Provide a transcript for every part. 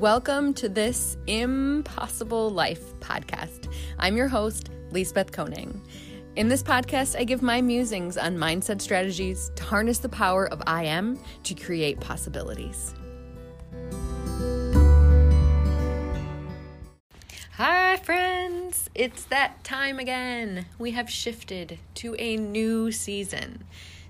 Welcome to this Impossible Life podcast. I'm your host, Lisbeth Koning. In this podcast, I give my musings on mindset strategies to harness the power of I am to create possibilities. Hi, friends! It's that time again. We have shifted to a new season.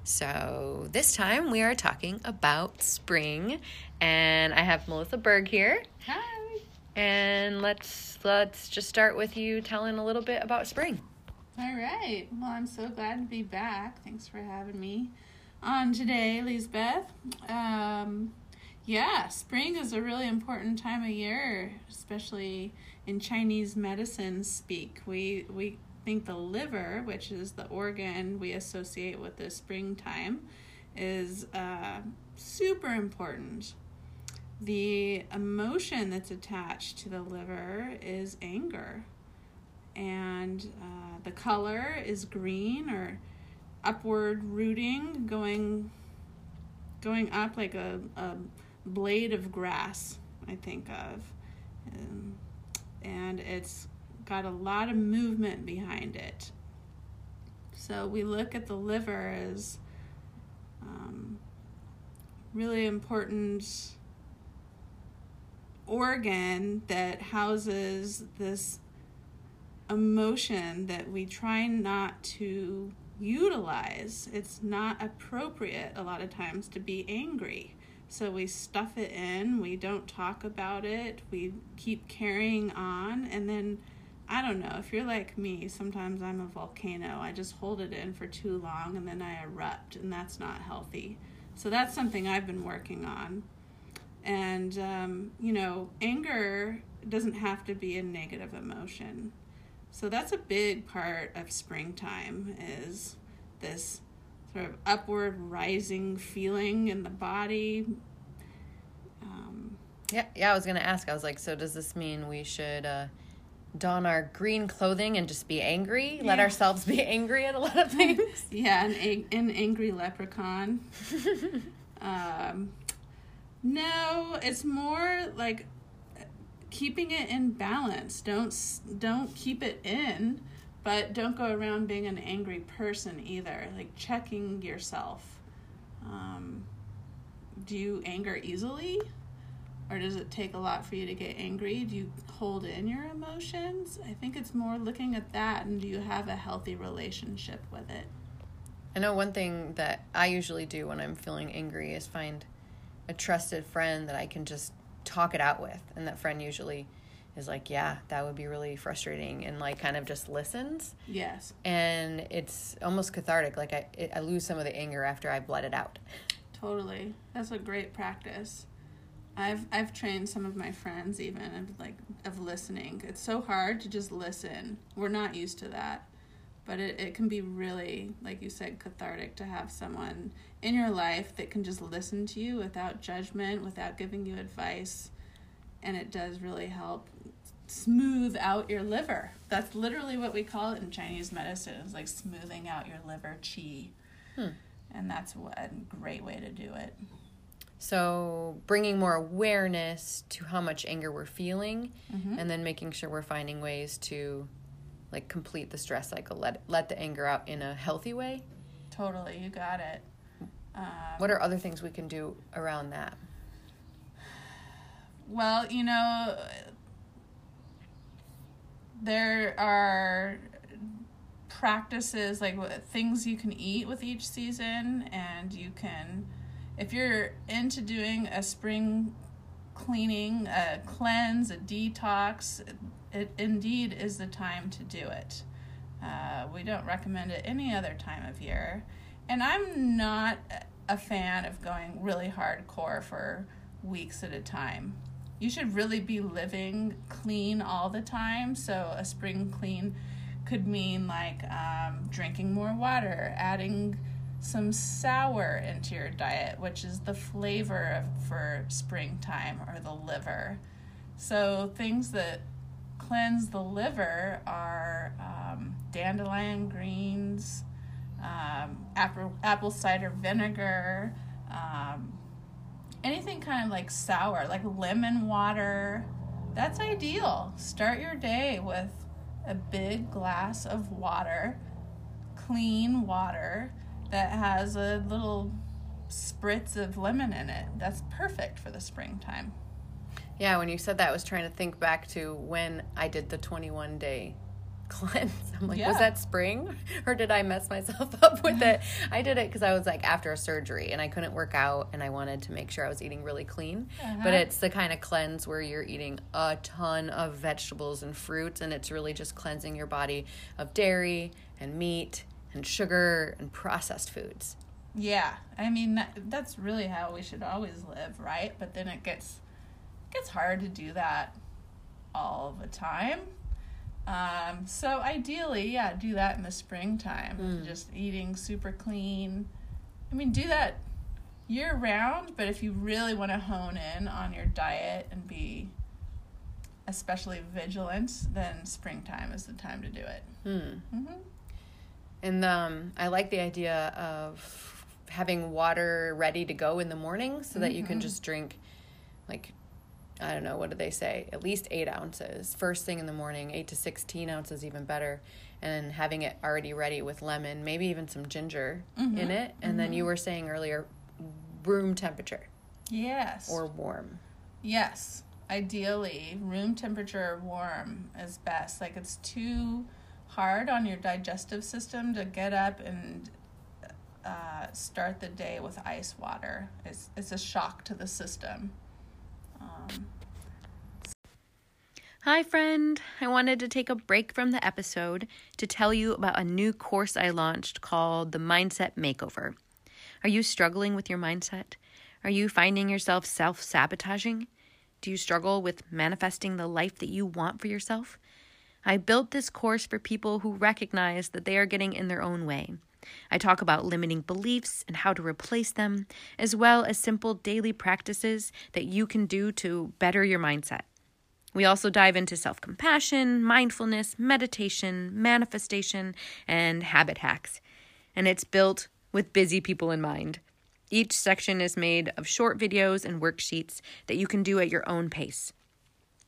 So, this time we are talking about spring, and I have Melissa Berg here. Hi. And let's let's just start with you telling a little bit about spring. All right. Well, I'm so glad to be back. Thanks for having me on today, Lisbeth. Um, yeah, spring is a really important time of year, especially in Chinese medicine speak. We we think the liver, which is the organ we associate with the springtime, is uh, super important. The emotion that's attached to the liver is anger, and uh, the color is green or upward rooting, going going up like a, a blade of grass. I think of, um, and it's got a lot of movement behind it. So we look at the liver as um, really important organ that houses this emotion that we try not to utilize. It's not appropriate a lot of times to be angry. So we stuff it in, we don't talk about it, we keep carrying on, and then I don't know. If you're like me, sometimes I'm a volcano. I just hold it in for too long and then I erupt, and that's not healthy. So that's something I've been working on. And, um, you know, anger doesn't have to be a negative emotion. So that's a big part of springtime is this sort of upward rising feeling in the body. Um, yeah, yeah. I was gonna ask. I was like, so does this mean we should uh, don our green clothing and just be angry? Yeah. Let ourselves be angry at a lot of things. yeah, an, an angry leprechaun. um, no, it's more like keeping it in balance. Don't don't keep it in, but don't go around being an angry person either. Like checking yourself. Um, do you anger easily? Or does it take a lot for you to get angry? Do you hold in your emotions? I think it's more looking at that and do you have a healthy relationship with it? I know one thing that I usually do when I'm feeling angry is find a trusted friend that I can just talk it out with. And that friend usually is like, yeah, that would be really frustrating and like kind of just listens. Yes. And it's almost cathartic. Like I, it, I lose some of the anger after I've let it out. Totally. That's a great practice. I've I've trained some of my friends even of like of listening. It's so hard to just listen. We're not used to that but it, it can be really like you said cathartic to have someone in your life that can just listen to you without judgment without giving you advice and it does really help smooth out your liver that's literally what we call it in chinese medicine it's like smoothing out your liver qi hmm. and that's what, a great way to do it so bringing more awareness to how much anger we're feeling mm-hmm. and then making sure we're finding ways to like complete the stress cycle let let the anger out in a healthy way. Totally you got it. Um, what are other things we can do around that? Well you know there are practices like things you can eat with each season and you can if you're into doing a spring cleaning a cleanse a detox it indeed is the time to do it. Uh, we don't recommend it any other time of year. And I'm not a fan of going really hardcore for weeks at a time. You should really be living clean all the time. So, a spring clean could mean like um, drinking more water, adding some sour into your diet, which is the flavor for springtime or the liver. So, things that cleanse the liver are um, dandelion greens, um, apple, apple cider vinegar, um, anything kind of like sour, like lemon water, that's ideal. Start your day with a big glass of water, clean water that has a little spritz of lemon in it. That's perfect for the springtime. Yeah, when you said that, I was trying to think back to when I did the 21 day cleanse. I'm like, Yeah. was that spring or did I mess myself up with it? I did it because I was like after a surgery and I couldn't work out and I wanted to make sure I was eating really clean. But Uh-huh. it's the kind of cleanse where you're eating a ton of vegetables and fruits and it's really just cleansing your body of dairy and meat and sugar and processed foods. Yeah, I mean that, that's really how we should always live, right? But then it gets gets hard to do that all the time. Um, so ideally, yeah, do that in the springtime. Just eating super clean. I mean, do that year round. But if you really want to hone in on your diet and be especially vigilant, then springtime is the time to do it. Hmm. hmm And um, I like the idea of having water ready to go in the morning so that you can mm-hmm. just drink, like, I don't know, what do they say? At least eight ounces. First thing in the morning, eight to 16 ounces, even better. And having it already ready with lemon, maybe even some ginger mm-hmm. in it. And then you mm-hmm. were saying earlier, room temperature Yes. or warm. Yes, ideally, room temperature or warm is best. Like it's too hard on your digestive system to get up and uh, start the day with ice water. It's it's a shock to the system. Um, Hi, friend. I wanted to take a break from the episode to tell you about a new course I launched called the Mindset Makeover. Are you struggling with your mindset? Are you finding yourself self sabotaging? Do you struggle with manifesting the life that you want for yourself? I built this course for people who recognize that they are getting in their own way. I talk about limiting beliefs and how to replace them, as well as simple daily practices that you can do to better your mindset. We also dive into self compassion, mindfulness, meditation, manifestation, and habit hacks. And it's built with busy people in mind. Each section is made of short videos and worksheets that you can do at your own pace.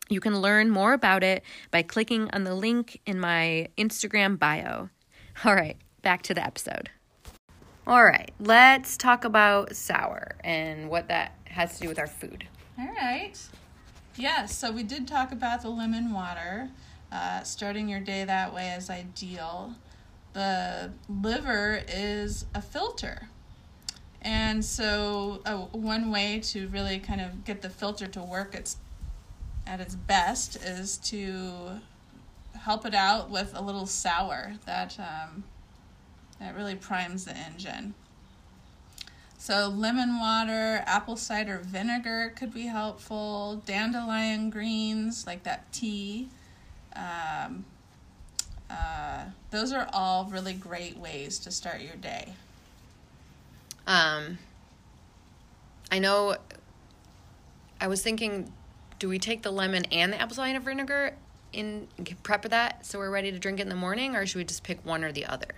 You can learn more about it by clicking on the link in my Instagram bio. All right, back to the episode. All right, let's talk about sour and what that has to do with our food. all right. Yes, so we did talk about the lemon water. Uh, starting your day that way is ideal. The liver is a filter. And so, uh, one way to really kind of get the filter to work its, at its best is to help it out with a little sour that um, that really primes the engine. So, lemon water, apple cider vinegar could be helpful. Dandelion greens, like that tea. Um, uh, those are all really great ways to start your day. Um, I know. I was thinking, do we take the lemon and the apple cider vinegar in prep of that so we're ready to drink it in the morning, or should we just pick one or the other?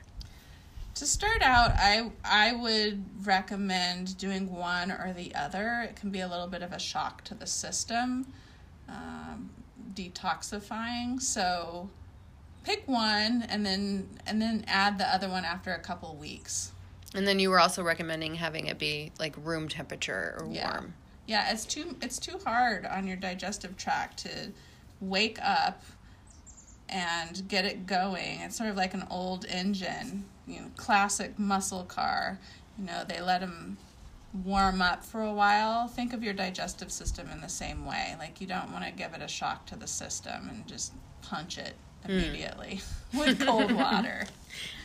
To start out, I I would recommend doing one or the other. It can be a little bit of a shock to the system, um, detoxifying. So pick one and then and then add the other one after a couple weeks. And then you were also recommending having it be like room temperature or warm. Yeah, it's too it's too hard on your digestive tract to wake up and get it going. It's sort of like an old engine, you know, classic muscle car. You know, they let them warm up for a while. Think of your digestive system in the same way. Like you don't want to give it a shock to the system and just punch it hmm. immediately with cold water.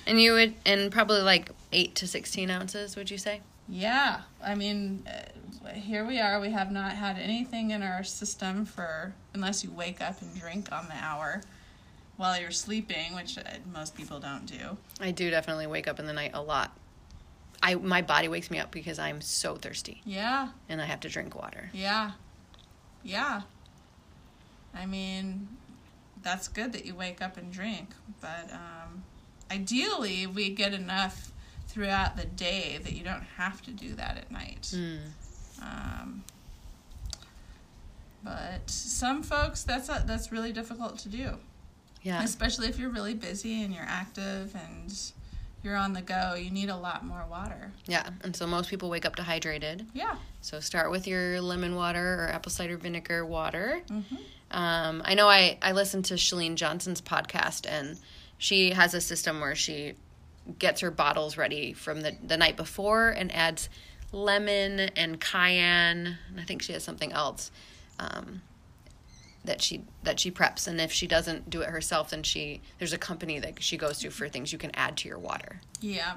And you would, and probably like eight to sixteen ounces. Would you say? Yeah, I mean, uh, here we are. We have not had anything in our system for unless you wake up and drink on the hour while you're sleeping, which uh, most people don't do. I do definitely wake up in the night a lot. I my body wakes me up because I'm so thirsty Yeah, and I have to drink water. yeah, yeah. I mean, that's good that you wake up and drink, but um, ideally, we get enough throughout the day that you don't have to do that at night. Mm. Um, but some folks, that's a, that's really difficult to do, Yeah. especially if you're really busy and you're active and you're on the go. You need a lot more water. Yeah. And so most people wake up dehydrated. Yeah. So start with your lemon water or apple cider vinegar water. Mm-hmm. Um, I know I, I listened to Shalene Johnson's podcast, and she has a system where she gets her bottles ready from the, the night before and adds lemon and cayenne, and I think she has something else um, that she that she preps. And if she doesn't do it herself, then she there's a company that she goes to for things you can add to your water. Yeah.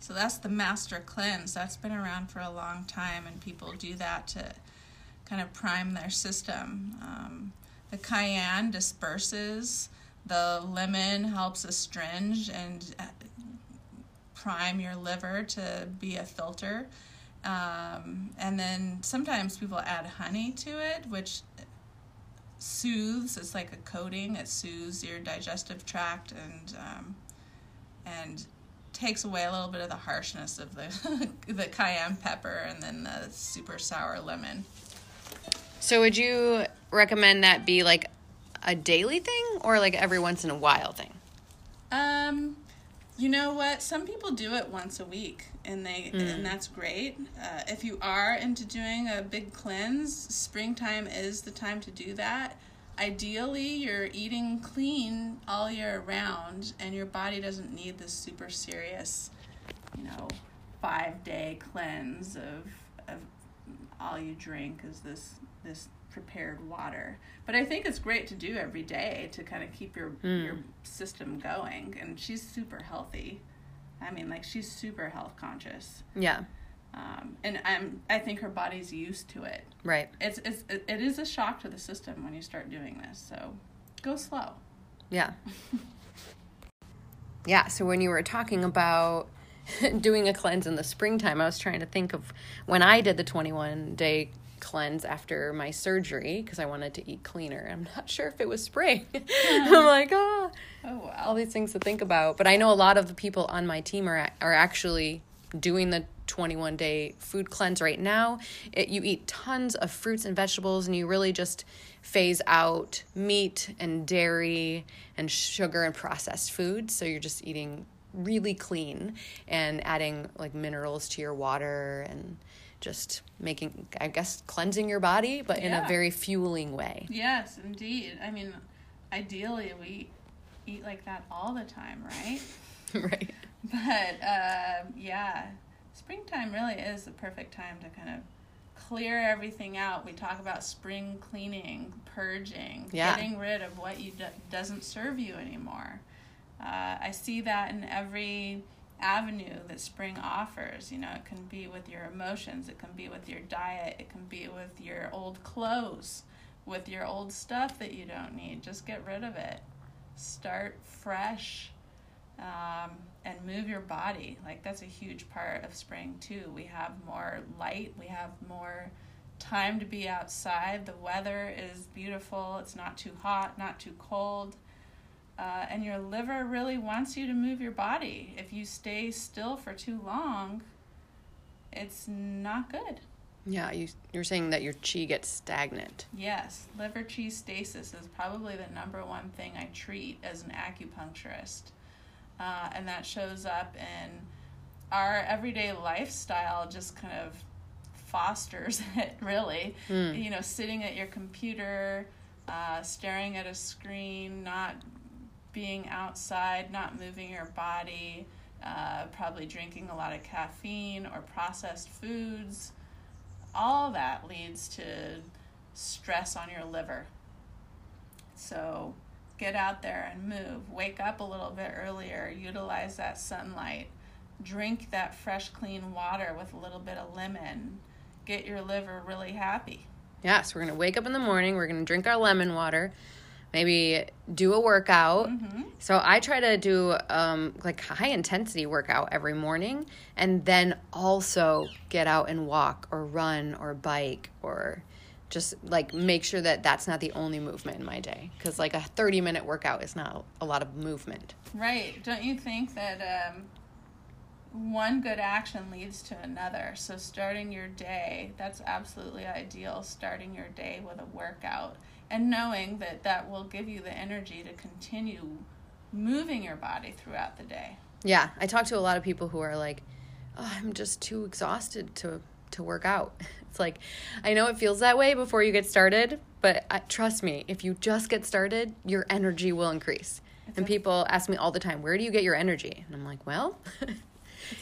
So that's the master cleanse. That's been around for a long time, and people do that to kind of prime their system. Um, the cayenne disperses, the lemon helps astringe and prime your liver to be a filter. Um, and then sometimes people add honey to it, which soothes. It's like a coating. It soothes your digestive tract and um, and takes away a little bit of the harshness of the the cayenne pepper and then the super sour lemon. So would you recommend that be like a daily thing or like every once in a while thing? Um, you know what? Some people do it once a week, and they and that's great. Uh, if you are into doing a big cleanse, springtime is the time to do that. Ideally, you're eating clean all year round, and your body doesn't need this super serious, you know, five day cleanse of of all you drink is this this prepared water. But I think it's great to do every day to kind of keep your your system going. And she's super healthy. I mean, like she's super health conscious. Yeah. Um, and I'm I think her body's used to it. Right. It's it's it it is a shock to the system when you start doing this. So go slow. Yeah. yeah, so when you were talking about doing a cleanse in the springtime, I was trying to think of when I did the 21 day cleanse after my surgery because I wanted to eat cleaner. I'm not sure if it was spring. I'm like, oh, Oh wow. all these things to think about. But I know a lot of the people on my team are are actually doing the 21 day food cleanse right now. It, you eat tons of fruits and vegetables, and you really just phase out meat and dairy and sugar and processed foods. So you're just eating really clean and adding like minerals to your water and just making, I guess, cleansing your body, but in a very fueling way. Yes, indeed. I mean, ideally we eat like that all the time, right? right. But uh, yeah, springtime really is the perfect time to kind of clear everything out. We talk about spring cleaning, purging, Yeah. getting rid of what you do- doesn't serve you anymore. Uh, I see that in every avenue that spring offers. You know, it can be with your emotions, it can be with your diet, it can be with your old clothes, with your old stuff that you don't need. Just get rid of it. Start fresh um, and move your body. Like that's a huge part of spring too. We have more light. We have more time to be outside. The weather is beautiful. It's not too hot, not too cold. Uh, and your liver really wants you to move your body. If you stay still for too long, it's not good. Yeah, you, you're saying that your chi gets stagnant. Yes, liver chi stasis is probably the number one thing I treat as an acupuncturist. Uh, and that shows up in our everyday lifestyle, just kind of fosters it, really. You know, sitting at your computer, uh, staring at a screen, not being outside, not moving your body, uh, probably drinking a lot of caffeine or processed foods all that leads to stress on your liver. So get out there and move. Wake up a little bit earlier. Utilize that sunlight. Drink that fresh, clean water with a little bit of lemon. Get your liver really happy. Yeah, so we're gonna wake up in the morning. We're gonna drink our lemon water, maybe do a workout. So I try to do um, like high intensity workout every morning, and then also get out and walk or run or bike or just like make sure that that's not the only movement in my day because like a 30 minute workout is not a lot of movement Right. Don't you think that um, one good action leads to another. So starting your day, that's absolutely ideal. Starting your day with a workout and knowing that that will give you the energy to continue moving your body throughout the day. Yeah, I talk to a lot of people who are like, oh, I'm just too exhausted to to work out. It's like I know it feels that way before you get started, but uh, trust me, if you just get started, your energy will increase. It's and a, people ask me all the time, "Where do you get your energy?" And I'm like, "Well,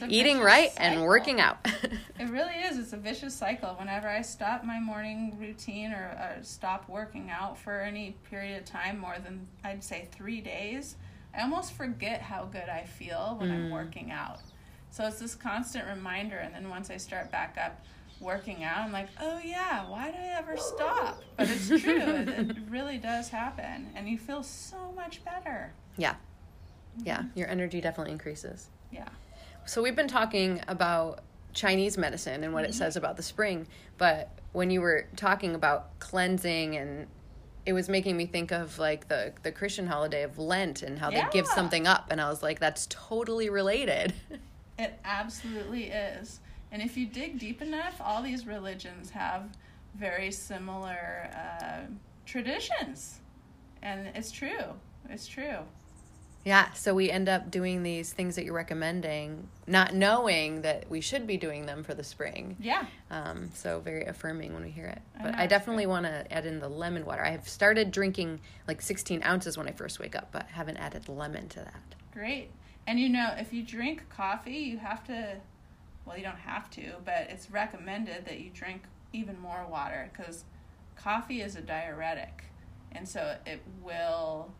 eating right cycle. and working out." it really is. It's a vicious cycle. Whenever I stop my morning routine or uh, stop working out for any period of time more than I'd say 3 days, I almost forget how good I feel when mm. I'm working out. So it's this constant reminder and then once I start back up working out, I'm like, oh yeah, why did I ever stop? But it's true. it, it, really does happen. And you feel so much better. Yeah. Yeah. Your energy definitely increases. Yeah. So we've been talking about Chinese medicine and what mm-hmm. it says about the spring, but when you were talking about cleansing and it was making me think of like the the Christian holiday of Lent and how yeah. they give something up and I was like that's totally related. It absolutely is. And if you dig deep enough, all these religions have very similar uh, traditions. And it's true. It's true. Yeah, so we end up doing these things that you're recommending, not knowing that we should be doing them for the spring. Yeah. Um, so very affirming when we hear it. But I, I definitely want to add in the lemon water. I have started drinking like 16 ounces when I first wake up, but haven't added lemon to that. Great. And you know, if you drink coffee, you have to well, you don't have to, but it's recommended that you drink even more water because coffee is a diuretic. And so it will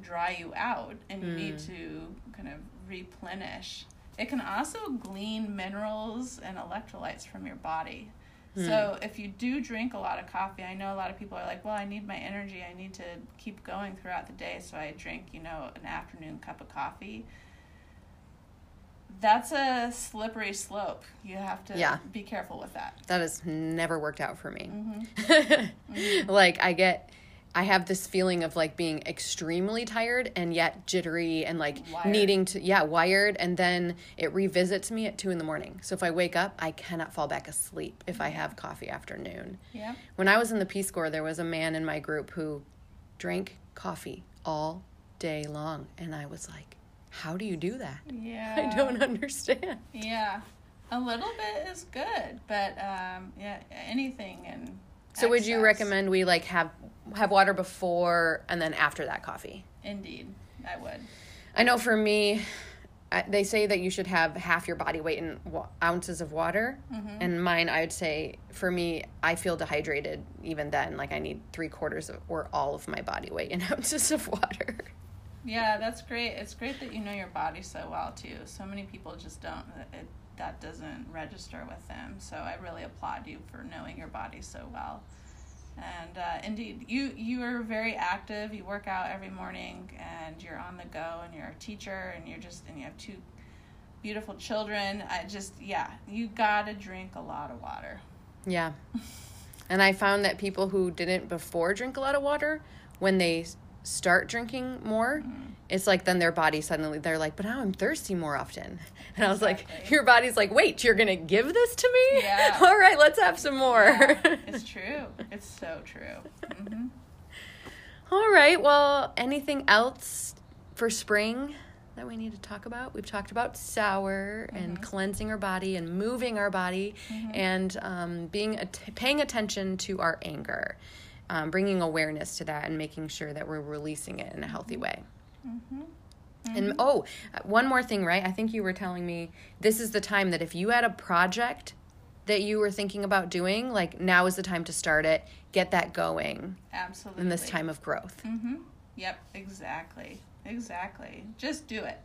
dry you out and you mm. need hmm. to kind of replenish. It can also glean minerals and electrolytes from your body. Mm. So if you do drink a lot of coffee, I know a lot of people are like, "Well, I need my energy. I need to keep going throughout the day, so I drink, you know, an afternoon cup of coffee." that's a slippery slope. You have to yeah. be careful with that. That has never worked out for me. Mm-hmm. mm-hmm. Like I get I have this feeling of like being extremely tired and yet jittery and like wired. needing to yeah, wired and then it revisits me at two in the morning. So if I wake up, I cannot fall back asleep if I have coffee afternoon. Yeah. When I was in the Peace Corps, there was a man in my group who drank coffee all day long and I was like how do you do that? Yeah. I don't understand. Yeah. A little bit is good, but um, yeah, anything and So excess. would you recommend we like have have water before and then after that coffee? Indeed. I would. I know for me they say that you should have half your body weight in ounces of water mm-hmm. and mine i would say for me i feel dehydrated even then like i need three quarters of, or all of my body weight in ounces of water yeah, that's great. It's great that you know your body so well too. So many people just don't. It, that doesn't register with them. So I really applaud you for knowing your body so well. And uh, indeed, you you are very active. You work out every morning, and you're on the go, and you're a teacher, and you're just and you have two beautiful children. I just yeah, you gotta drink a lot of water. Yeah. and I found that people who didn't before drink a lot of water, when they start drinking more, mm. It's like then their body suddenly they're like, but now I'm thirsty more often. And I was like, your body's like, wait, you're gonna give this to me? Yeah. All right, let's have some more. Yeah, it's true. It's so true. Mm-hmm. All right. Well, anything else for spring that we need to talk about? We've talked about sour mm-hmm. and cleansing our body and moving our body mm-hmm. and um, being att- paying attention to our anger um, bringing awareness to that and making sure that we're releasing it in a healthy way. Mm-hmm. Mm-hmm. And oh, one more thing, right? I think you were telling me this is the time that if you had a project that you were thinking about doing, like now is the time to start it, get that going. Absolutely. In this time of growth. Mm-hmm. Yep, exactly. Exactly. Just do it.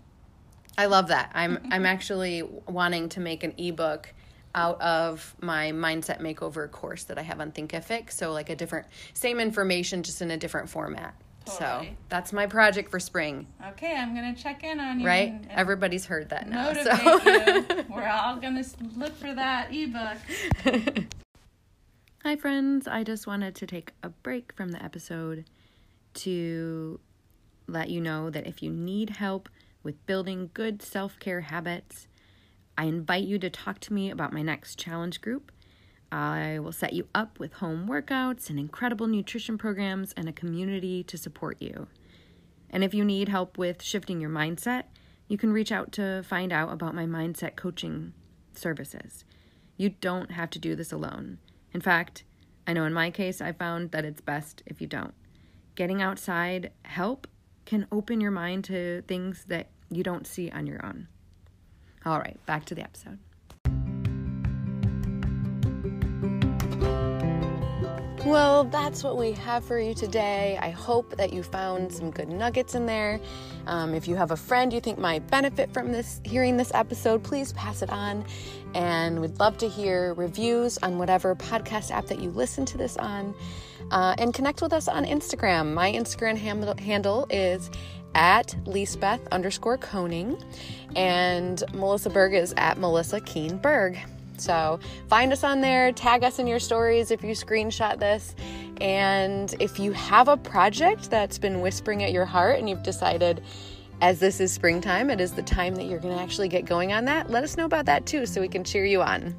I love that. I'm I'm actually wanting to make an ebook out of my mindset makeover course that I have on Thinkific. So like a different same information just in a different format. Totally. So that's my project for spring. Okay, I'm gonna check in on you. Right? And, and Everybody's heard that now. Motivate so. you. We're all gonna look for that ebook. Hi, friends. I just wanted to take a break from the episode to let you know that if you need help with building good self care habits, I invite you to talk to me about my next challenge group. I will set you up with home workouts and incredible nutrition programs and a community to support you. And if you need help with shifting your mindset, you can reach out to find out about my mindset coaching services. You don't have to do this alone. In fact, I know in my case, I found that it's best if you don't. Getting outside help can open your mind to things that you don't see on your own. All right, back to the episode. Well, that's what we have for you today. I hope that you found some good nuggets in there. Um, if you have a friend you think might benefit from this, hearing this episode, please pass it on. And we'd love to hear reviews on whatever podcast app that you listen to this on. Uh, and connect with us on Instagram. My Instagram ham- handle is at Lisbeth underscore Koning, and Melissa Berg is at Melissa Keen Berg. So find us on there, tag us in your stories if you screenshot this. And if you have a project that's been whispering at your heart and you've decided, as this is springtime, it is the time that you're going to actually get going on that, let us know about that too so we can cheer you on.